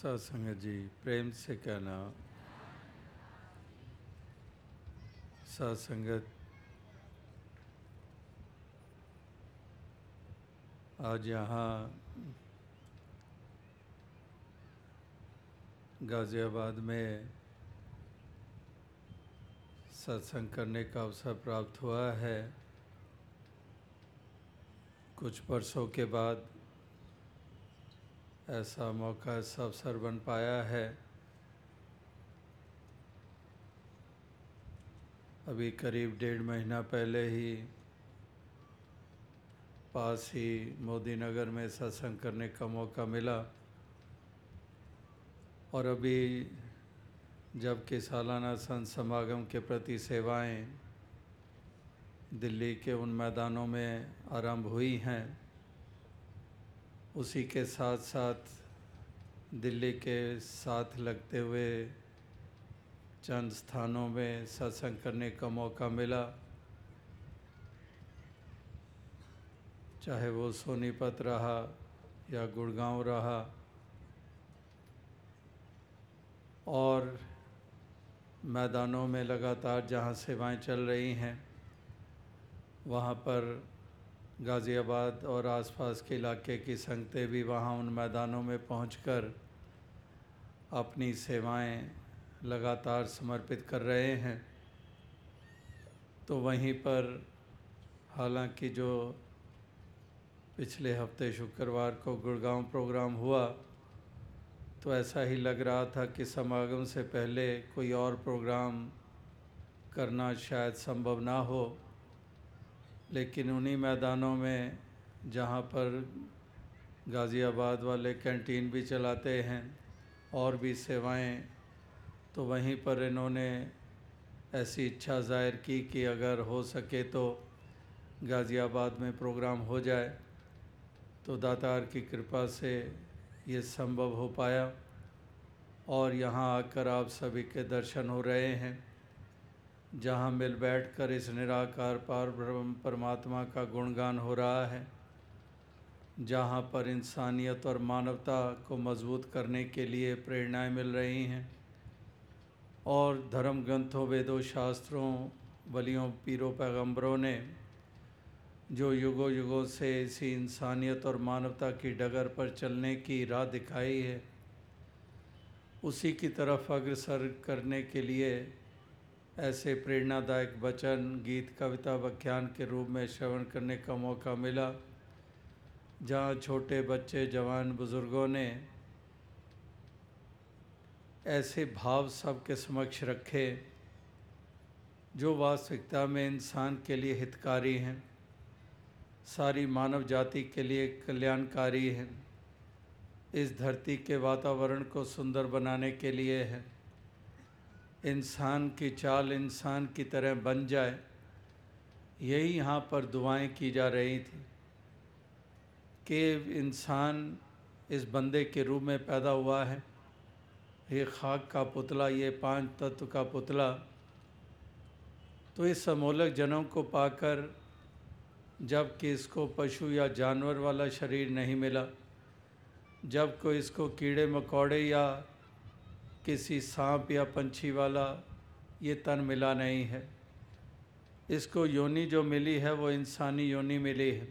सत्संग जी, प्रेम से कहना। सत्संगत आज यहाँ गाज़ियाबाद में सत्संग करने का अवसर प्राप्त हुआ है। कुछ वर्षों के बाद ऐसा मौका ऐसा अवसर बन पाया है। अभी करीब डेढ़ महीना पहले ही पास ही मोदी नगर में सत्संग करने का मौका मिला। और अभी जबकि सालाना संत समागम के प्रति सेवाएँ दिल्ली के उन मैदानों में आरंभ हुई हैं उसी के साथ साथ दिल्ली के साथ लगते हुए चंद स्थानों में सत्संग करने का मौका मिला। चाहे वो सोनीपत रहा या गुड़गांव रहा। और मैदानों में लगातार जहाँ सेवाएँ चल रही हैं, वहाँ पर गाज़ियाबाद और आसपास के इलाके की संगतें भी वहाँ उन मैदानों में पहुंचकर अपनी सेवाएँ लगातार समर्पित कर रहे हैं। तो वहीं पर हालाँकि जो पिछले हफ़्ते शुक्रवार को गुड़गांव प्रोग्राम हुआ तो ऐसा ही लग रहा था कि समागम से पहले कोई और प्रोग्राम करना शायद संभव ना हो। लेकिन उन्हीं मैदानों में जहाँ पर गाज़ियाबाद वाले कैंटीन भी चलाते हैं और भी सेवाएँ तो वहीं पर इन्होंने ऐसी इच्छा ज़ाहिर की कि अगर हो सके तो गाज़ियाबाद में प्रोग्राम हो जाए। तो दातार की कृपा से ये संभव हो पाया और यहाँ आकर आप सभी के दर्शन हो रहे हैं। जहाँ मिल बैठकर इस निराकार पार ब्रह्म परमात्मा का गुणगान हो रहा है, जहाँ पर इंसानियत और मानवता को मज़बूत करने के लिए प्रेरणाएँ मिल रही हैं और धर्म ग्रंथों, वेदों, शास्त्रों, वलियों, पीरों, पैगंबरों ने जो युगों युगों से इसी इंसानियत और मानवता की डगर पर चलने की राह दिखाई है, उसी की तरफ़ अग्रसर करने के लिए ऐसे प्रेरणादायक वचन, गीत, कविता, व्याख्यान के रूप में श्रवण करने का मौका मिला, जहाँ छोटे बच्चे, जवान, बुज़ुर्गों ने ऐसे भाव सबके समक्ष रखे, जो वास्तविकता में इंसान के लिए हितकारी हैं, सारी मानव जाति के लिए कल्याणकारी हैं, इस धरती के वातावरण को सुंदर बनाने के लिए है। इंसान की चाल इंसान की तरह बन जाए, यही यहाँ पर दुआएँ की जा रही थी कि इंसान इस बंदे के रूप में पैदा हुआ है। ये खाक का पुतला, ये पाँच तत्व का पुतला तो इस समोलक जनों को पाकर जब कि इसको पशु या जानवर वाला शरीर नहीं मिला जब को इसको कीड़े, मकोड़े या किसी सांप या पंछी वाला ये तन मिला नहीं है। इसको योनि जो मिली है, वो इंसानी योनि मिली है।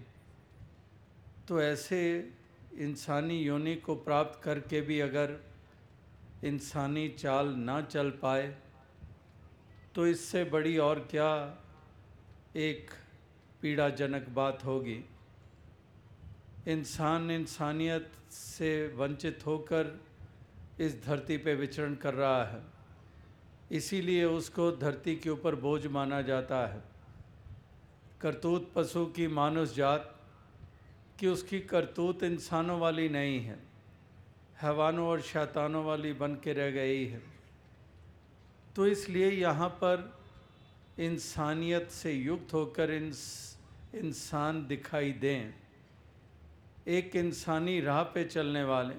तो ऐसे इंसानी योनि को प्राप्त करके भी अगर इंसानी चाल ना चल पाए तो इससे बड़ी और क्या एक पीड़ाजनक बात होगी। इंसान इंसानियत से वंचित होकर इस धरती पे विचरण कर रहा है। इसीलिए उसको धरती के ऊपर बोझ माना जाता है। करतूत पशु की मानुष जात कि उसकी करतूत इंसानों वाली नहीं है हैवानों और शैतानों वाली बन के रह गई है। तो इसलिए यहाँ पर इंसानियत से युक्त होकर इंस, इंसान दिखाई दें। एक इंसानी राह पे चलने वाले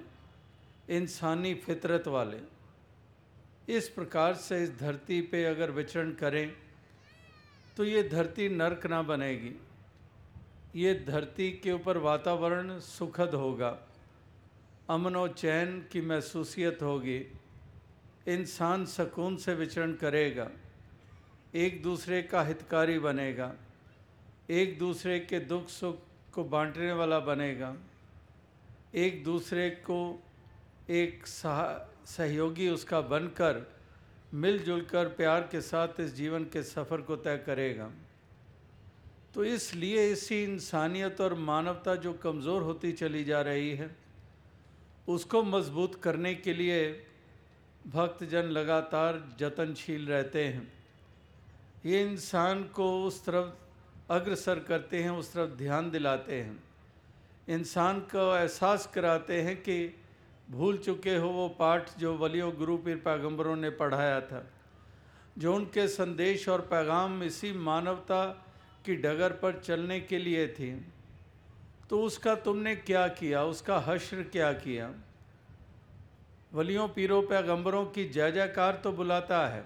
इंसानी फितरत वाले। इस प्रकार से इस धरती पे अगर विचरण करें तो ये धरती नरक ना बनेगी। ये धरती के ऊपर वातावरण सुखद होगा। अमन और चैन की महसूसियत होगी। इंसान सुकून से विचरण करेगा। एक दूसरे का हितकारी बनेगा। एक दूसरे के दुख सुख को बांटने वाला बनेगा। एक दूसरे को एक सहयोगी उसका बनकर, मिलजुल कर प्यार के साथ इस जीवन के सफ़र को तय करेगा। तो इसलिए इसी इंसानियत और मानवता जो कमज़ोर होती चली जा रही है, उसको मज़बूत करने के लिए भक्तजन लगातार जतनशील रहते हैं। ये इंसान को उस तरफ़ अग्रसर करते हैं, उस तरफ़ ध्यान दिलाते हैं। इंसान को एहसास कराते हैं कि भूल चुके हो वो पाठ जो वलियों, गुरु पीर पैगम्बरों ने पढ़ाया था, जो उनके संदेश और पैगाम इसी मानवता की डगर पर चलने के लिए थी। तो उसका तुमने क्या किया? उसका हश्र क्या किया? वलियों, पीरों, पैगंबरों की जय जयकार तो बुलाता है,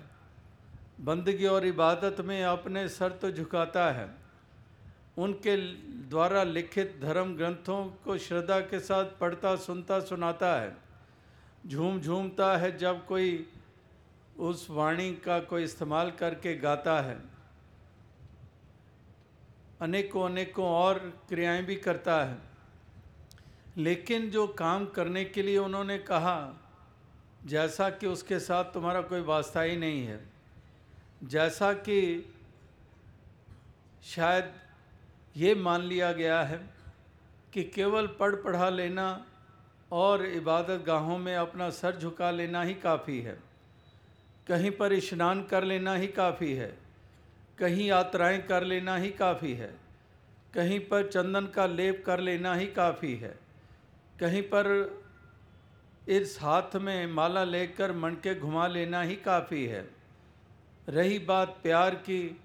बंदगी और इबादत में अपने सर तो झुकाता है। उनके द्वारा लिखित धर्म ग्रंथों को श्रद्धा के साथ पढ़ता, सुनता, सुनाता है। झूम झूमता है जब कोई उस वाणी का कोई इस्तेमाल करके गाता है। अनेकों अनेकों और क्रियाएँ भी करता है। लेकिन जो काम करने के लिए उन्होंने कहा, जैसा कि उसके साथ तुम्हारा कोई वास्ता ही नहीं है। जैसा कि शायद ये मान लिया गया है कि केवल पढ़ पढ़ा लेना और इबादत गाहों में अपना सर झुका लेना ही काफ़ी है। कहीं पर स्नान कर लेना ही काफ़ी है। कहीं यात्राएँ कर लेना ही काफ़ी है। कहीं पर चंदन का लेप कर लेना ही काफ़ी है। कहीं पर इस हाथ में माला लेकर मन के घुमा लेना ही काफ़ी है। रही बात प्यार की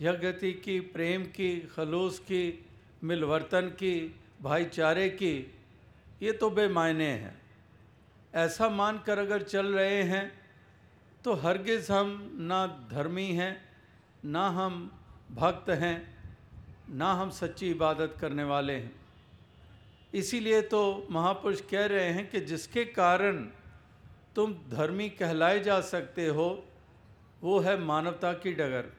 यज्ञति की, प्रेम की, खलूस की, मिलवर्तन की, भाईचारे की, ये तो बेमायने हैं। ऐसा मानकर अगर चल रहे हैं तो हरगिज़ हम ना धर्मी हैं, ना हम भक्त हैं, ना हम सच्ची इबादत करने वाले हैं। इसीलिए तो महापुरुष कह रहे हैं कि जिसके कारण तुम धर्मी कहलाए जा सकते हो, वो है मानवता की डगर।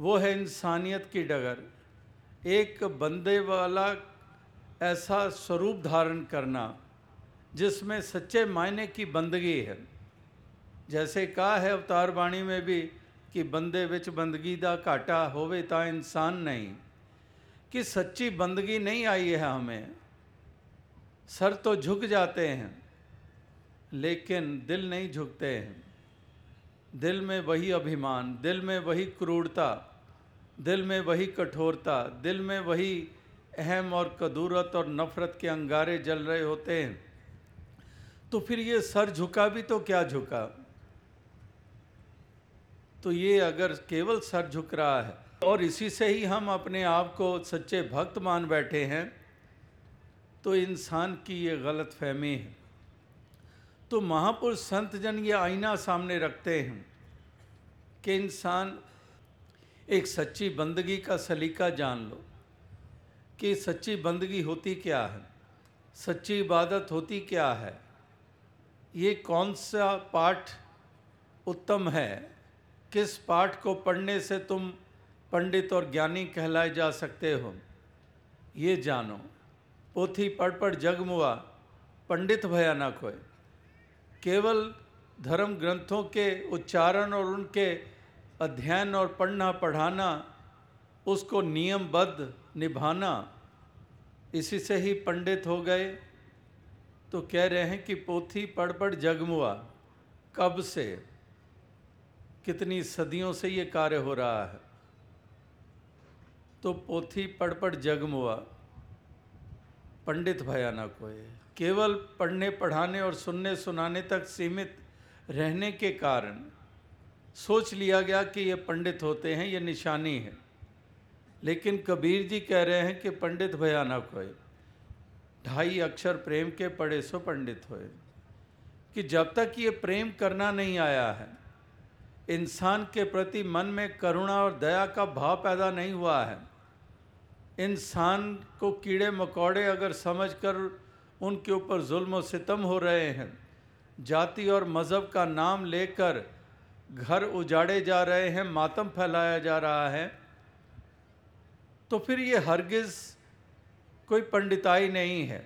वो है इंसानियत की डगर। एक बंदे वाला ऐसा स्वरूप धारण करना, जिसमें सच्चे मायने की बंदगी है। जैसे कहा है अवतार वाणी में भी कि बंदे विच बंदगी दा घाटा होवे ता इंसान नहीं। कि सच्ची बंदगी नहीं आई है हमें। सर तो झुक जाते हैं, लेकिन दिल नहीं झुकते हैं। दिल में वही अभिमान, दिल में वही क्रूरता, दिल में वही कठोरता, दिल में वही अहम और कदूरत और नफ़रत के अंगारे जल रहे होते हैं। तो फिर ये सर झुका भी तो क्या झुका? तो ये अगर केवल सर झुक रहा है और इसी से ही हम अपने आप को सच्चे भक्त मान बैठे हैं तो इंसान की ये गलत फहमी है। तो महापुरुष संत जन ये आईना सामने रखते हैं कि इंसान एक सच्ची बंदगी का सलीका जान लो कि सच्ची बंदगी होती क्या है? सच्ची इबादत होती क्या है? ये कौन सा पाठ उत्तम है? किस पाठ को पढ़ने से तुम पंडित और ज्ञानी कहलाए जा सकते हो? ये जानो। पोथी पढ़ पढ़ जगमुआ पंडित भयानक होए केवल धर्म ग्रंथों के उच्चारण और उनके अध्ययन और पढ़ना, पढ़ाना, उसको नियमबद्ध निभाना, इसी से ही पंडित हो गए। तो कह रहे हैं कि पोथी पढ़ पढ़ जगमुआ कब से? कितनी सदियों से ये कार्य हो रहा है। तो पोथी पढ़ पढ़ जगमुआ पंडित भयानक हुए केवल पढ़ने, पढ़ाने और सुनने, सुनाने तक सीमित रहने के कारण सोच लिया गया कि ये पंडित होते हैं, ये निशानी है। लेकिन कबीर जी कह रहे हैं कि पंडित भयानक होए ढाई अक्षर प्रेम के पढ़े सो पंडित होए। कि जब तक ये प्रेम करना नहीं आया है, इंसान के प्रति मन में करुणा और दया का भाव पैदा नहीं हुआ है इंसान को कीड़े मकोड़े अगर समझकर उनके ऊपर जुल्म सितम हो रहे हैं, जाति और मज़हब का नाम लेकर घर उजाड़े जा रहे हैं, मातम फैलाया जा रहा है तो फिर ये हरगिज़ कोई पंडिताई नहीं है।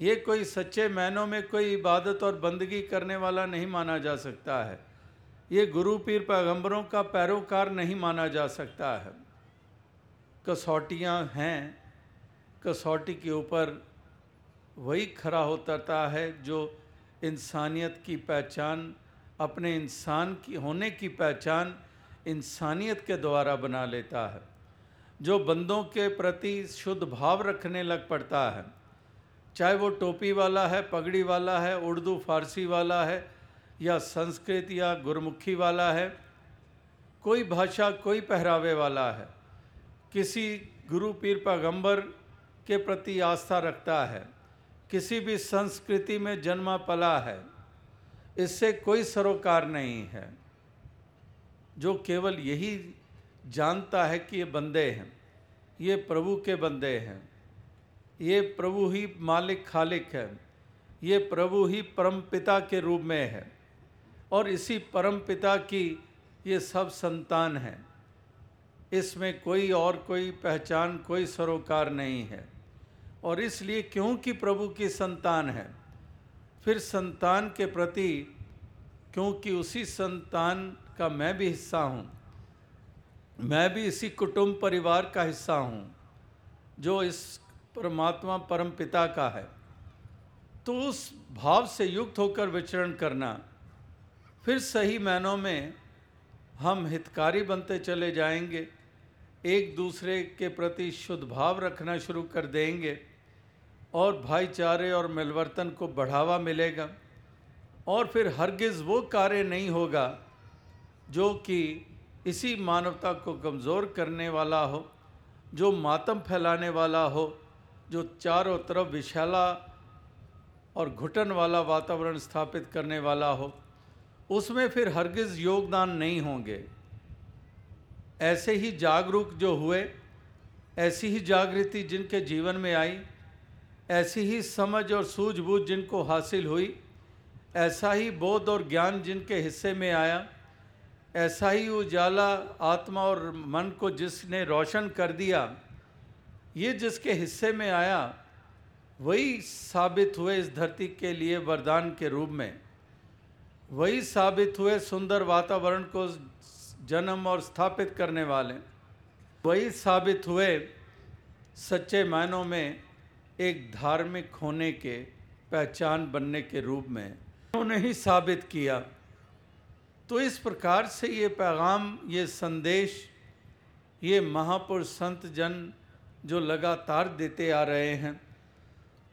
ये कोई सच्चे मैनों में कोई इबादत और बंदगी करने वाला नहीं माना जा सकता है। ये गुरु पीर पैगंबरों का पैरोकार नहीं माना जा सकता है। कसौटियाँ हैं, कसौटी के ऊपर वही खड़ा होता है जो इंसानियत की पहचान, अपने इंसान की, होने की पहचान इंसानियत के द्वारा बना लेता है, जो बंदों के प्रति शुद्ध भाव रखने लग पड़ता है। चाहे वो टोपी वाला है, पगड़ी वाला है, उर्दू, फारसी वाला है, या संस्कृत या गुरमुखी वाला है, कोई भाषा, कोई पहरावे वाला है किसी गुरु पीर पैगंबर के प्रति आस्था रखता है, किसी भी संस्कृति में जन्मा पला है, इससे कोई सरोकार नहीं है, जो केवल यही जानता है कि ये बंदे हैं, ये प्रभु के बंदे हैं, ये प्रभु ही मालिक खालिक है, ये प्रभु ही परम पिता के रूप में है, और इसी परम पिता की ये सब संतान हैं। इसमें कोई और कोई पहचान, कोई सरोकार नहीं है। और इसलिए क्योंकि प्रभु की संतान है, फिर संतान के प्रति, क्योंकि उसी संतान का मैं भी हिस्सा हूँ, मैं भी इसी कुटुंब परिवार का हिस्सा हूँ, जो इस परमात्मा परम पिता का है। तो उस भाव से युक्त होकर विचरण करना, फिर सही मैनों में हम हितकारी बनते चले जाएँगे। एक दूसरे के प्रति शुद्ध भाव रखना शुरू कर देंगे और भाईचारे और मिलवर्तन को बढ़ावा मिलेगा। और फिर हरगिज़ वो कार्य नहीं होगा जो कि इसी मानवता को कमज़ोर करने वाला हो, जो मातम फैलाने वाला हो, जो चारों तरफ़ विशाला और घुटन वाला वातावरण स्थापित करने वाला हो, उसमें फिर हरगिज़ योगदान नहीं होंगे। ऐसे ही जागरूक जो हुए, ऐसी ही जागृति जिनके जीवन में आई, ऐसी ही समझ और सूझबूझ जिनको हासिल हुई, ऐसा ही बोध और ज्ञान जिनके हिस्से में आया, ऐसा ही उजाला आत्मा और मन को जिसने रोशन कर दिया, ये जिसके हिस्से में आया, वही साबित हुए इस धरती के लिए वरदान के रूप में। वही साबित हुए सुंदर वातावरण को जन्म और स्थापित करने वाले। वही साबित हुए सच्चे मायनों में एक धार्मिक होने के, पहचान बनने के रूप में। उन्होंने ही साबित किया। तो इस प्रकार से ये पैगाम, ये संदेश, ये महापुरुष संत जन जो लगातार देते आ रहे हैं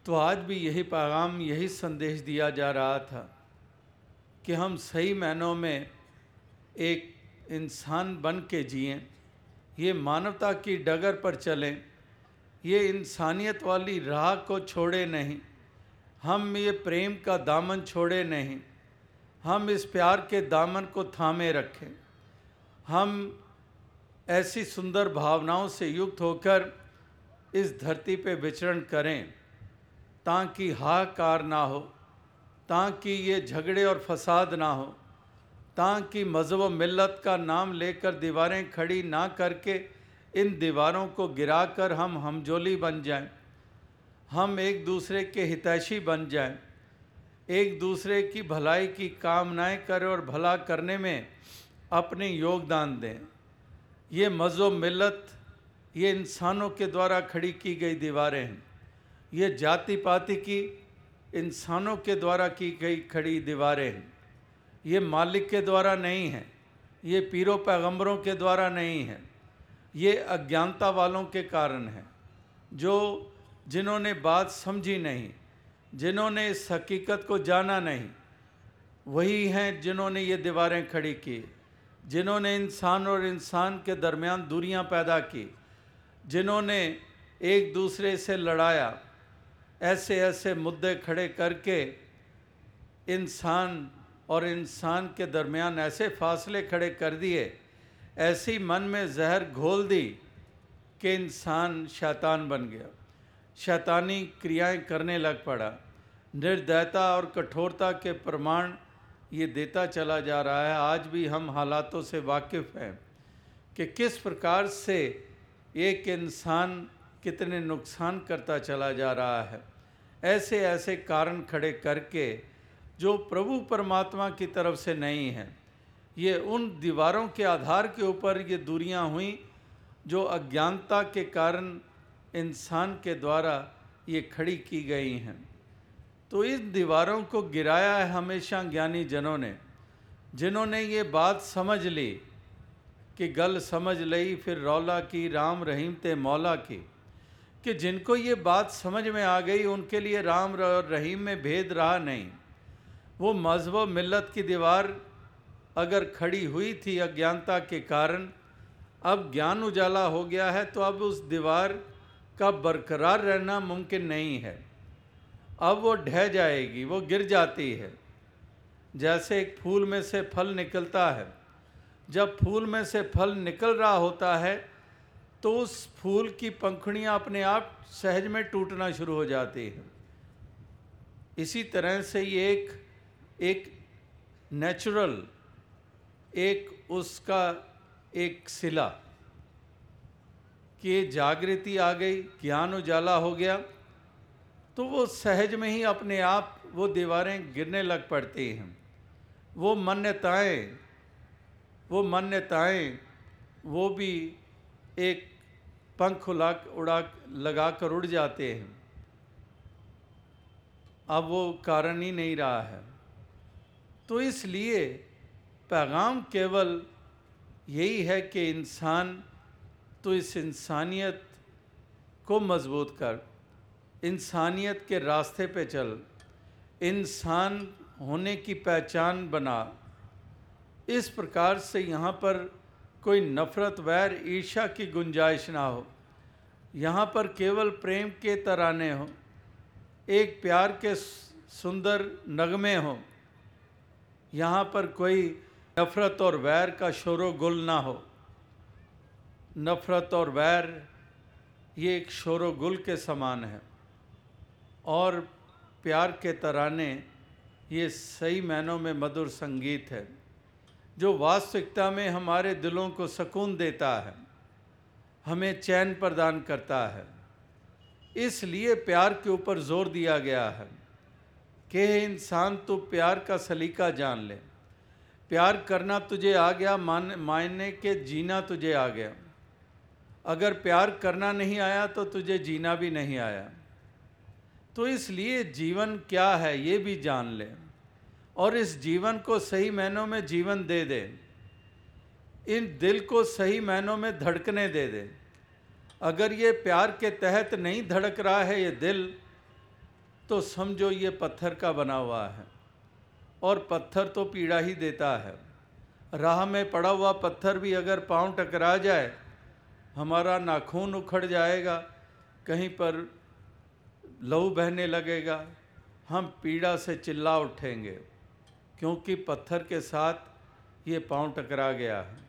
तो आज भी यही पैगाम, यही संदेश दिया जा रहा था कि हम सही मायनों में एक इंसान बन के जिएँ, ये मानवता की डगर पर चलें, ये इंसानियत वाली राह को छोड़े नहीं, हम ये प्रेम का दामन छोड़े नहीं, हम इस प्यार के दामन को थामे रखें। हम ऐसी सुंदर भावनाओं से युक्त होकर इस धरती पे विचरण करें, ताकि हाहाकार ना हो, ताकि ये झगड़े और फसाद ना हो। ताकि मज़हब मिलत का नाम लेकर दीवारें खड़ी ना करके इन दीवारों को गिराकर हम हमजोली बन जाएँ। हम एक दूसरे के हितैषी बन जाएँ। एक दूसरे की भलाई की कामनाएँ करें और भला करने में अपने योगदान दें। ये मज़ो मिलत ये इंसानों के द्वारा खड़ी की गई दीवारें हैं। ये जाति पाति की इंसानों के द्वारा की गई खड़ी दीवारें हैं। ये मालिक के द्वारा नहीं है, ये पीरों पैगंबरों के द्वारा नहीं है, ये अज्ञानता वालों के कारण है, जो जिन्होंने बात समझी नहीं, जिन्होंने इस हकीकत को जाना नहीं, वही हैं जिन्होंने ये दीवारें खड़ी की, जिन्होंने इंसान और इंसान के दरमियान दूरियाँ पैदा की, जिन्होंने एक दूसरे से लड़ाया ऐसे ऐसे मुद्दे खड़े करके इंसान और इंसान के दरमियान ऐसे फासले खड़े कर दिए, ऐसी मन में जहर घोल दी कि इंसान शैतान बन गया। शैतानी क्रियाएँ करने लग पड़ा। निर्दयता और कठोरता के प्रमाण ये देता चला जा रहा है। आज भी हम हालातों से वाकिफ़ हैं कि किस प्रकार से एक इंसान कितने नुकसान करता चला जा रहा है। ऐसे ऐसे कारण खड़े करके जो प्रभु परमात्मा की तरफ़ से नहीं है। ये उन दीवारों के आधार के ऊपर ये दूरियाँ हुई जो अज्ञानता के कारण इंसान के द्वारा ये खड़ी की गई हैं। तो इन दीवारों को गिराया है हमेशा ज्ञानी जनों ने, जिन्होंने ये बात समझ ली कि गल समझ लई, फिर रौला की, राम रहीम ते मौला की, कि जिनको ये बात समझ में आ गई, उनके लिए राम और रहीम में भेद रहा नहीं। वो मज़हब मिलत की दीवार अगर खड़ी हुई थी अज्ञानता के कारण, अब ज्ञान उजाला हो गया है तो अब उस दीवार का बरकरार रहना मुमकिन नहीं है। अब वो ढह जाएगी, वो गिर जाती है। जैसे एक फूल में से फल निकलता है, जब फूल में से फल निकल रहा होता है तो उस फूल की पंखुड़ियाँ अपने आप सहज में टूटना शुरू हो जाती हैं। इसी तरह से ये एक एक नेचुरल एक उसका एक सिला। कि जागृति आ गई, ज्ञान उजाला हो गया तो वो सहज में ही अपने आप वो दीवारें गिरने लग पड़ती हैं। वो मान्यताएँ वो मान्यताएँ, वो भी एक पंख उड़ा उड़ा लगा कर उड़ जाते हैं। अब वो कारण ही नहीं रहा है। तो इसलिए पैगाम केवल यही है कि इंसान तो इस इंसानियत को मज़बूत कर। इंसानियत के रास्ते पे चल। इंसान होने की पहचान बना। इस प्रकार से यहाँ पर कोई नफ़रत, वैर ईर्षा की गुंजाइश ना हो। यहाँ पर केवल प्रेम के तराने हों। एक प्यार के सुंदर नगमे हों। यहाँ पर कोई नफ़रत और वैर का शोर गुल ना हो। नफ़रत और वैर, ये एक शोर गुल के समान है। और प्यार के तराने, ये सही मायनों में मधुर संगीत है, जो वास्तविकता में हमारे दिलों को सुकून देता है, हमें चैन प्रदान करता है। इसलिए प्यार के ऊपर ज़ोर दिया गया है। कि इंसान तो प्यार का सलीका जान ले। प्यार करना तुझे आ गया, मान, मायने के जीना तुझे आ गया। अगर प्यार करना नहीं आया तो तुझे जीना भी नहीं आया। तो इसलिए जीवन क्या है, ये भी जान ले। और इस जीवन को सही मायनों में जीवन दे दे। इन दिल को सही मायनों में धड़कने दे दे। अगर ये प्यार के तहत नहीं धड़क रहा है, ये दिल तो समझो ये पत्थर का बना हुआ है। और पत्थर तो पीड़ा ही देता है। राह में पड़ा हुआ पत्थर भी अगर पाँव टकरा जाए, हमारा नाखून उखड़ जाएगा, कहीं पर लहू बहने लगेगा, हम पीड़ा से चिल्ला उठेंगे, क्योंकि पत्थर के साथ ये पाँव टकरा गया है।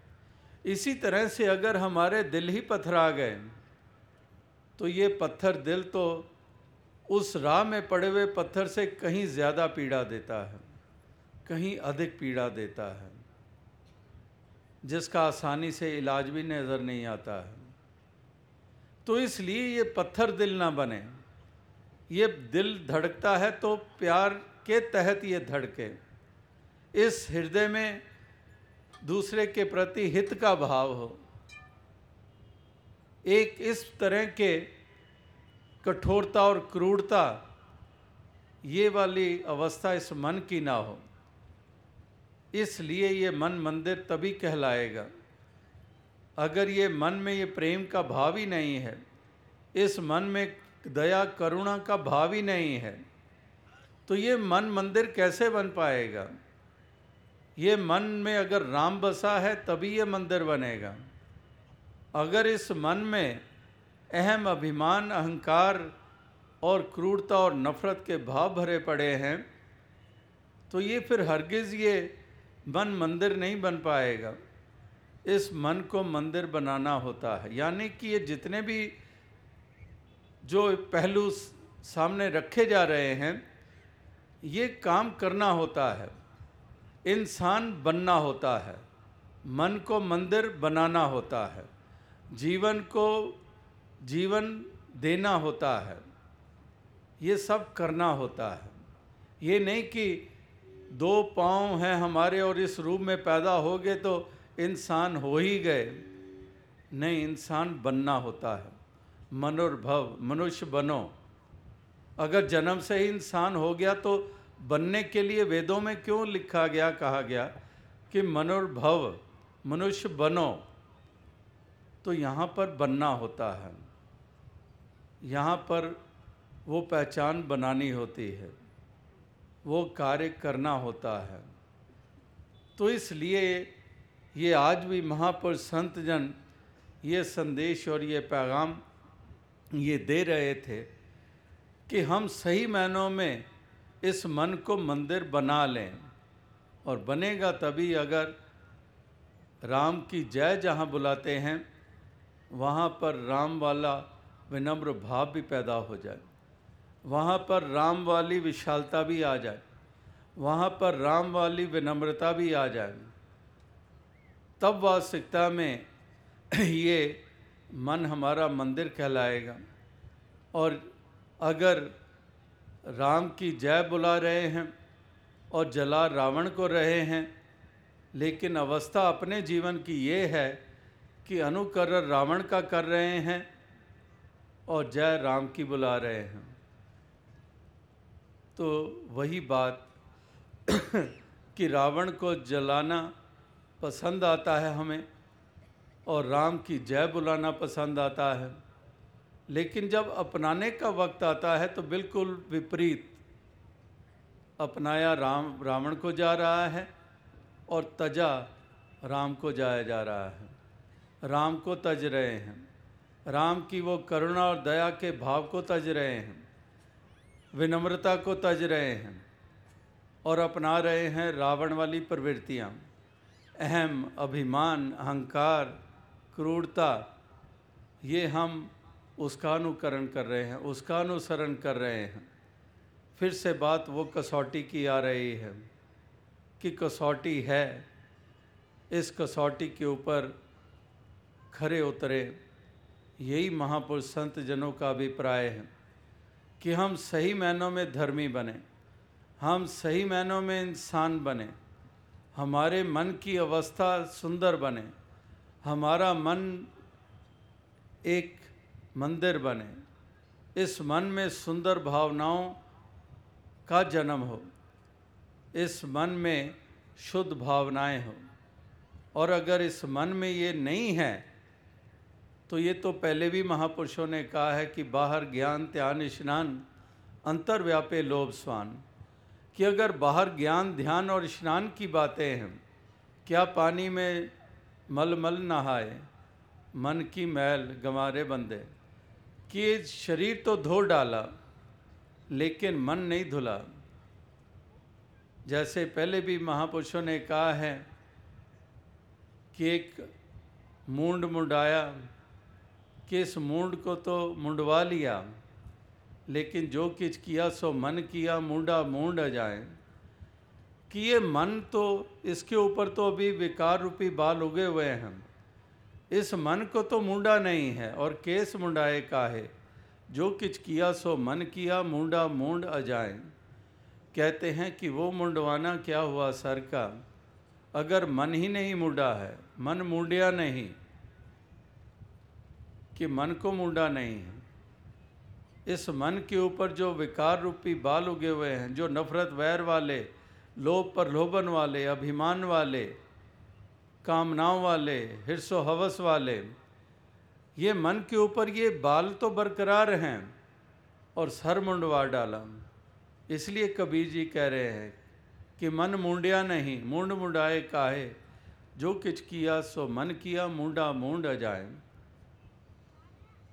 इसी तरह से अगर हमारे दिल ही पथरा गए तो ये पत्थर दिल तो उस राह में पड़े हुए पत्थर से कहीं ज़्यादा पीड़ा देता है, कहीं अधिक पीड़ा देता है। जिसका आसानी से इलाज भी नज़र नहीं आता है। तो इसलिए ये पत्थर दिल ना बने। ये दिल धड़कता है तो प्यार के तहत ये धड़के। इस हृदय में दूसरे के प्रति हित का भाव हो। एक इस तरह के कठोरता और क्रूरता, ये वाली अवस्था इस मन की ना हो। इसलिए ये मन मंदिर तभी कहलाएगा। अगर ये मन में ये प्रेम का भाव ही नहीं है, इस मन में दया, करुणा का भाव ही नहीं है तो ये मन मंदिर कैसे बन पाएगा? ये मन में अगर राम बसा है, तभी ये मंदिर बनेगा। अगर इस मन में अहम अभिमान, अहंकार और क्रूरता और नफ़रत के भाव भरे पड़े हैं तो ये फिर हरगिज़ ये मन मंदिर नहीं बन पाएगा। इस मन को मंदिर बनाना होता है। यानी कि ये जितने भी जो पहलू सामने रखे जा रहे हैं, ये काम करना होता है। इंसान बनना होता है। मन को मंदिर बनाना होता है। जीवन को जीवन देना होता है, ये सब करना होता है। ये नहीं कि दो पाँव हैं हमारे और इस रूप में पैदा हो गए तो इंसान हो ही गए। नहीं, इंसान बनना होता है। मनोर्भव, मनुष्य बनो। अगर जन्म से ही इंसान हो गया तो बनने के लिए वेदों में क्यों लिखा गया, कहा गया कि मनोर्भव, मनुष्य बनो। तो यहाँ पर बनना होता है। यहाँ पर वो पहचान बनानी होती है, वो कार्य करना होता है। तो इसलिए ये आज भी महापुरुष संत जन ये संदेश और ये पैगाम ये दे रहे थे कि हम सही मायनों में इस मन को मंदिर बना लें और बनेगा तभी अगर राम की जय जहाँ बुलाते हैं, वहाँ पर राम वाला विनम्र भाव भी पैदा हो जाए। वहाँ पर राम वाली विशालता भी आ जाए। वहाँ पर राम वाली विनम्रता भी आ जाए। तब वास्तविकता में ये मन हमारा मंदिर कहलाएगा। और अगर राम की जय बुला रहे हैं और जला रावण को रहे हैं, लेकिन अवस्था अपने जीवन की ये है कि अनुकरण रावण का कर रहे हैं और जय राम की बुला रहे हैं। तो वही बात कि रावण को जलाना पसंद आता है हमें और राम की जय बुलाना पसंद आता है। लेकिन जब अपनाने का वक्त आता है तो बिल्कुल विपरीत अपनाया राम, रावण को जा रहा है और तजा राम को जाया जा रहा है। राम को तज रहे हैं। राम की वो करुणा और दया के भाव को तज रहे हैं, विनम्रता को तज रहे हैं और अपना रहे हैं रावण वाली प्रवृत्तियाँ। अहम, अभिमान, अहंकार, क्रूरता, ये हम उसका अनुकरण कर रहे हैं, उसका अनुसरण कर रहे हैं। फिर से बात वो कसौटी की आ रही है कि कसौटी है, इस कसौटी के ऊपर खरे उतरे यही महापुरुष संत जनों का अभिप्राय है कि हम सही मायनों में धर्मी बने, हम सही मायनों में इंसान बने, हमारे मन की अवस्था सुंदर बने, हमारा मन एक मंदिर बने, इस मन में सुंदर भावनाओं का जन्म हो, इस मन में शुद्ध भावनाएँ हो। और अगर इस मन में ये नहीं है तो ये तो पहले भी महापुरुषों ने कहा है कि बाहर ज्ञान त्यान स्नान अंतर व्यापे लोभ, स्वान। कि अगर बाहर ज्ञान, ध्यान और स्नान की बातें हैं, क्या पानी में मल मल नहाए, मन की मैल गंवारे बंदे। कि शरीर तो धो डाला, लेकिन मन नहीं धुला। जैसे पहले भी महापुरुषों ने कहा है कि एक मूंड मुंडाया कि इस मूंड को तो मुंडवा लिया, लेकिन जो किच किया सो मन किया, मुंडा मूंड जाए। कि ये मन तो इसके ऊपर तो अभी विकार रूपी बाल उगे हुए हैं। इस मन को तो मुंडा नहीं है, और केस मुंडाए का है। जो किच किया सो मन किया, मुंडा मूंड अजाए। कहते हैं कि वो मुंडवाना क्या हुआ सर का? अगर मन ही नहीं मुंडा है, मन मुंडिया नहीं। कि मन को मुंडा नहीं है। इस मन के ऊपर जो विकार रूपी बाल उगे हुए हैं, जो नफरत, वैर वाले, लोभ पर लोभन वाले, अभिमान वाले, कामनाओं वाले, हिरसो हवस वाले, ये मन के ऊपर ये बाल तो बरकरार हैं और सर मुंडवा डाला। इसलिए कबीर जी कह रहे हैं कि मन मुंडिया नहीं, मुंड मुंडाए काहे? जो किच किया सो मन किया, मुंडा मुंड जाए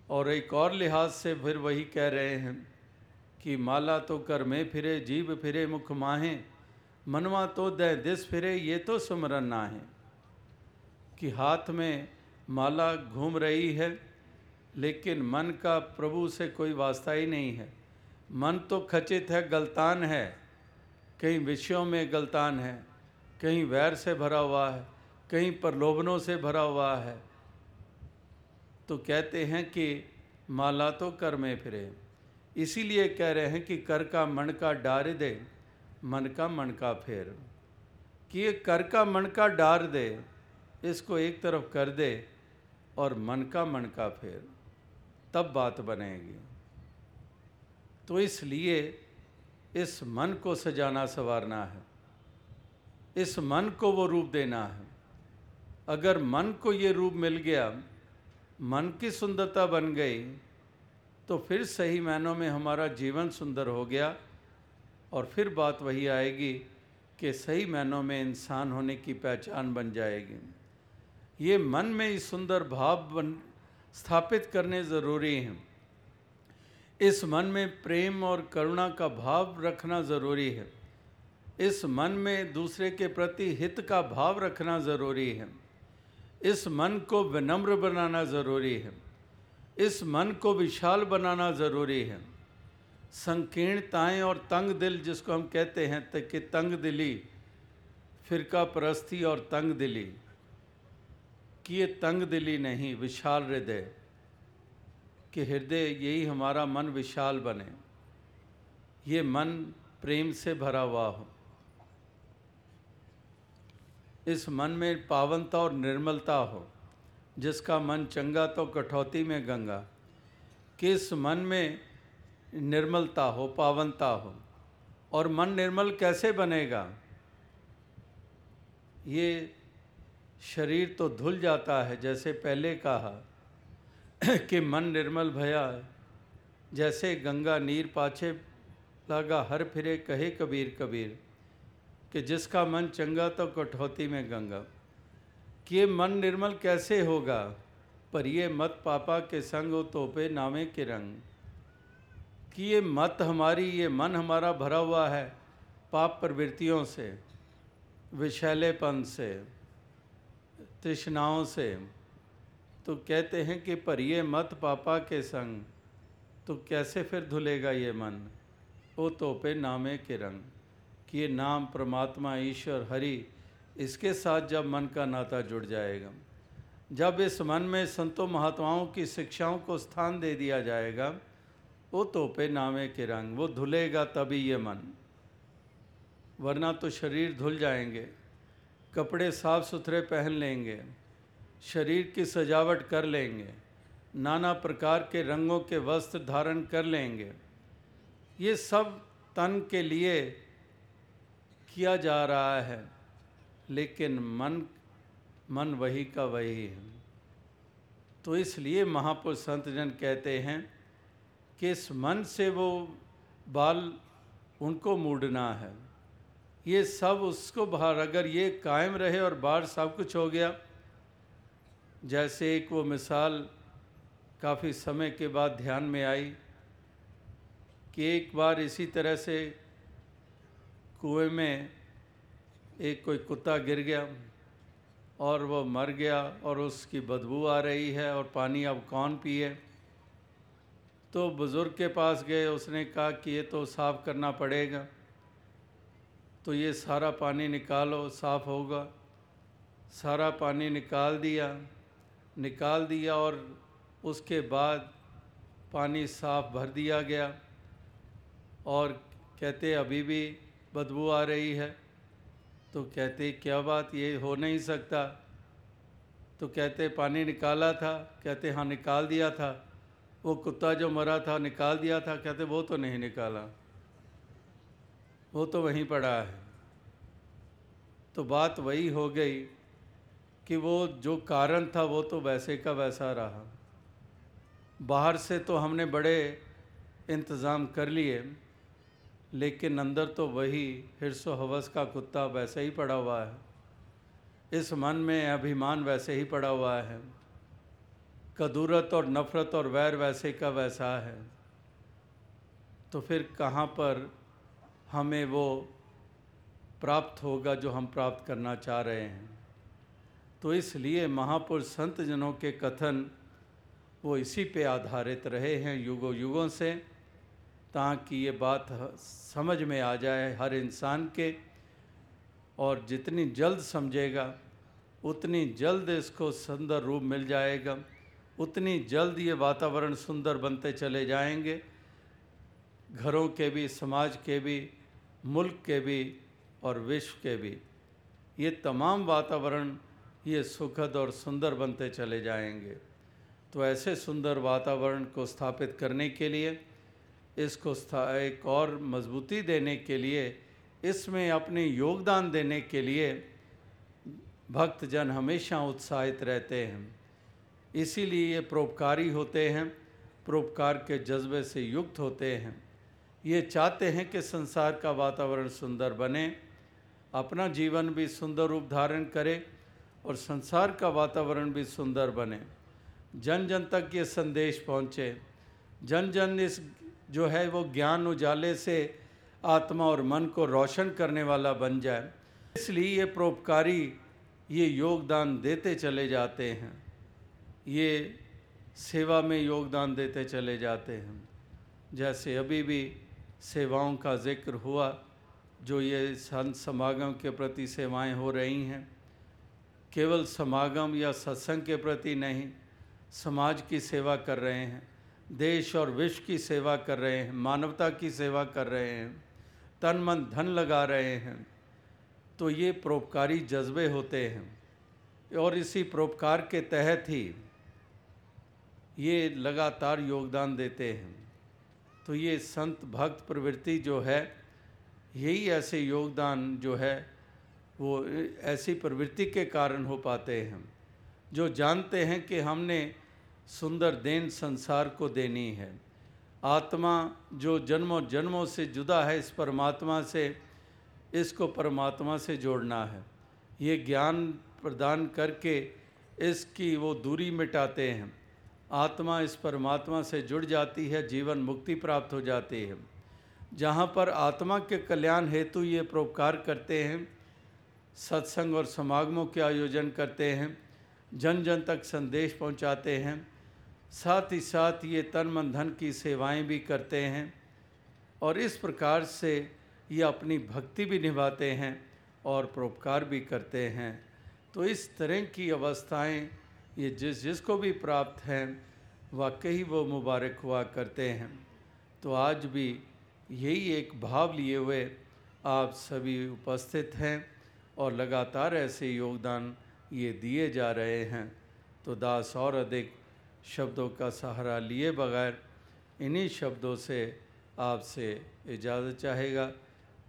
और एक और लिहाज से फिर वही कह रहे हैं कि माला तो कर में फिरे, जीव फिरे, मुख माहे, मनवा तो दे, दिस फिरे, ये तो सुमरन ना है कि हाथ में माला घूम रही है, लेकिन मन का प्रभु से कोई वास्ता ही नहीं है। मन तो खचित है, गलतान है कहीं विषयों में गलतान है कहीं वैर से भरा हुआ है कहीं प्रलोभनों से भरा हुआ है तो कहते हैं कि माला तो कर में फिरे। इसीलिए कह रहे हैं कि कर का मन का डार दे, मन का मन का फेर। कि ये कर का मन का डार दे, इसको एक तरफ़ कर दे और मन का मन का फेर। तब बात बनेगी। तो इसलिए इस मन को सजाना संवारना है। इस मन को वो रूप देना है। अगर मन को ये रूप मिल गया मन की सुंदरता बन गई तो फिर सही मायनों में हमारा जीवन सुंदर हो गया और फिर बात वही आएगी कि सही मायनों में इंसान होने की पहचान बन जाएगी। ये मन में इस सुंदर भाव बन, स्थापित करने ज़रूरी हैं। इस मन में प्रेम और करुणा का भाव रखना ज़रूरी है। इस मन में दूसरे के प्रति हित का भाव रखना ज़रूरी है। इस मन को विनम्र बनाना ज़रूरी है। इस मन को विशाल बनाना ज़रूरी है। संकीर्णताएँ और तंग दिल जिसको हम कहते हैं कि तंग दिली, फिरका परस्ती और तंग दिली। कि ये तंग दिली नहीं, विशाल हृदय। कि हृदय यही हमारा मन विशाल बने। ये मन प्रेम से भरा हुआ हो। इस मन में पावनता और निर्मलता हो, जिसका मन चंगा तो कठौती में गंगा। किस मन में निर्मलता हो, पावनता हो? और मन निर्मल कैसे बनेगा? ये शरीर तो धुल जाता है, जैसे पहले कहा कि मन निर्मल भया जैसे गंगा नीर पाछे लगा, हर फिरे कहे कबीर कबीर। कि जिसका मन चंगा तो कठौती में गंगा। कि ये मन निर्मल कैसे होगा? पर ये मत पापा के संग तोपे नामे के रंग। कि ये मत हमारी, ये मन हमारा भरा हुआ है पाप प्रवृत्तियों से विशैलेपन से, तृष्णाओं से। तो कहते हैं कि पर ये मत पापा के संग तो कैसे फिर धुलेगा ये मन? ओ तोपे नामे के रंग। कि ये नाम, परमात्मा, ईश्वर, हरि, इसके साथ जब मन का नाता जुड़ जाएगा, जब इस मन में संतों महात्माओं की शिक्षाओं को स्थान दे दिया जाएगा, वो तोपे नामे के रंग, वो धुलेगा तभी ये मन। वरना तो शरीर धुल जाएँगे, कपड़े साफ़ सुथरे पहन लेंगे, शरीर की सजावट कर लेंगे, नाना प्रकार के रंगों के वस्त्र धारण कर लेंगे। ये सब तन के लिए किया जा रहा है, लेकिन मन मन वही का वही है। तो इसलिए महापुरुष संत जन कहते हैं कि इस मन से वो बाल उनको मूडना है। ये सब उसको बाहर, अगर ये कायम रहे और बाहर सब कुछ हो गया, जैसे एक वो मिसाल काफ़ी समय के बाद ध्यान में आई कि एक बार इसी तरह से कुएँ में एक कोई कुत्ता गिर गया और वो मर गया और उसकी बदबू आ रही है और पानी अब कौन पिए? तो बुज़ुर्ग के पास गए, उसने कहा कि ये तो साफ़ करना पड़ेगा। तो ये सारा पानी निकालो, साफ़ होगा। सारा पानी निकाल दिया निकाल दिया और उसके बाद पानी साफ़ भर दिया गया। और कहते अभी भी बदबू आ रही है। तो कहते, क्या बात, ये हो नहीं सकता। तो कहते, पानी निकाला था। कहते हाँ निकाल दिया था। वो कुत्ता जो मरा था, निकाल दिया था। कहते, वो तो नहीं निकाला। वो तो वहीं पड़ा है। तो बात वही हो गई कि वो जो कारण था, वो तो वैसे का वैसा रहा। बाहर से तो हमने बड़े इंतज़ाम कर लिए। लेकिन अंदर तो वही हिरसो हवस का कुत्ता वैसे ही पड़ा हुआ है। इस मन में अभिमान वैसे ही पड़ा हुआ है। कदूरत और नफ़रत और वैर वैसे का वैसा है? तो फिर कहाँ पर हमें वो प्राप्त होगा जो हम प्राप्त करना चाह रहे हैं? तो इसलिए महापुरुष संत जनों के कथन वो इसी पे आधारित रहे हैं युगों युगों से। ताकि ये बात समझ में आ जाए हर इंसान के और जितनी जल्द समझेगा, उतनी जल्द इसको सुंदर रूप मिल जाएगा, उतनी जल्द ये वातावरण सुंदर बनते चले जाएँगे। घरों के भी, समाज के भी, मुल्क के भी और विश्व के भी ये तमाम वातावरण ये सुखद और सुंदर बनते चले जाएँगे। तो ऐसे सुंदर वातावरण को स्थापित करने के लिए इसको एक और मजबूती देने के लिए, इसमें अपने योगदान देने के लिए भक्तजन हमेशा उत्साहित रहते हैं। इसीलिए ये परोपकारी होते हैं, परोपकार के जज्बे से युक्त होते हैं। ये चाहते हैं कि संसार का वातावरण सुंदर बने, अपना जीवन भी सुंदर रूप धारण करे और संसार का वातावरण भी सुंदर बने। जन जन तक ये संदेश पहुँचे। जन जन इस जो है वो ज्ञान उजाले से आत्मा और मन को रोशन करने वाला बन जाए। इसलिए ये परोपकारी, ये योगदान देते चले जाते हैं। ये सेवा में योगदान देते चले जाते हैं। जैसे अभी भी सेवाओं का ज़िक्र हुआ, जो ये संत समागम के प्रति सेवाएँ हो रही हैं। केवल समागम या सत्संग के प्रति नहीं, समाज की सेवा कर रहे हैं। देश और विश्व की सेवा कर रहे हैं, मानवता की सेवा कर रहे हैं, तन मन धन लगा रहे हैं तो ये परोपकारी जज्बे होते हैं। और इसी परोपकार के तहत ही ये लगातार योगदान देते हैं। तो ये संत भक्त प्रवृत्ति जो है, यही ऐसे योगदान जो है, वो ऐसी प्रवृत्ति के कारण हो पाते हैं। जो जानते हैं कि हमने सुंदर देन संसार को देनी है। आत्मा जो जन्मों जन्मों से जुदा है, इस परमात्मा से, इसको परमात्मा से जोड़ना है। ये ज्ञान प्रदान करके इसकी वो दूरी मिटाते हैं। आत्मा इस परमात्मा से जुड़ जाती है, जीवन मुक्ति प्राप्त हो जाती है। जहाँ पर आत्मा के कल्याण हेतु ये परोपकार करते हैं, सत्संग और समागमों के आयोजन करते हैं, जन जन तक संदेश पहुँचाते हैं साथ ही साथ ये तन मन धन की सेवाएँ भी करते हैं और इस प्रकार से ये अपनी भक्ति भी निभाते हैं और परोपकार भी करते हैं। तो इस तरह की अवस्थाएँ ये जिस जिसको भी प्राप्त हैं, वाकई वो मुबारक हुआ करते हैं। तो आज भी यही एक भाव लिए हुए आप सभी उपस्थित हैं और लगातार ऐसे योगदान ये दिए जा रहे हैं। तो दास और अधिक शब्दों का सहारा लिए बगैर इन्हीं शब्दों से आपसे इजाज़त चाहेगा,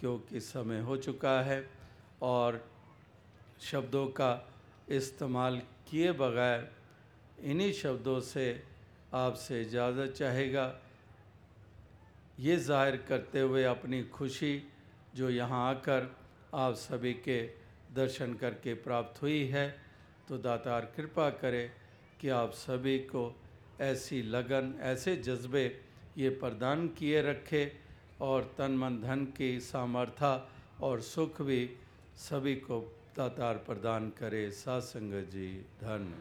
क्योंकि समय हो चुका है और शब्दों का इस्तेमाल किए बगैर इन्हीं शब्दों से आपसे इजाज़त चाहेगा। ये ज़ाहिर करते हुए अपनी खुशी जो यहाँ आकर आप सभी के दर्शन करके प्राप्त हुई है तो दातार कृपा करे कि आप सभी को ऐसी लगन, ऐसे जज्बे ये प्रदान किए रखे और तन मन धन की सामर्था और सुख भी सभी को दातार प्रदान करे। सासंग जी धन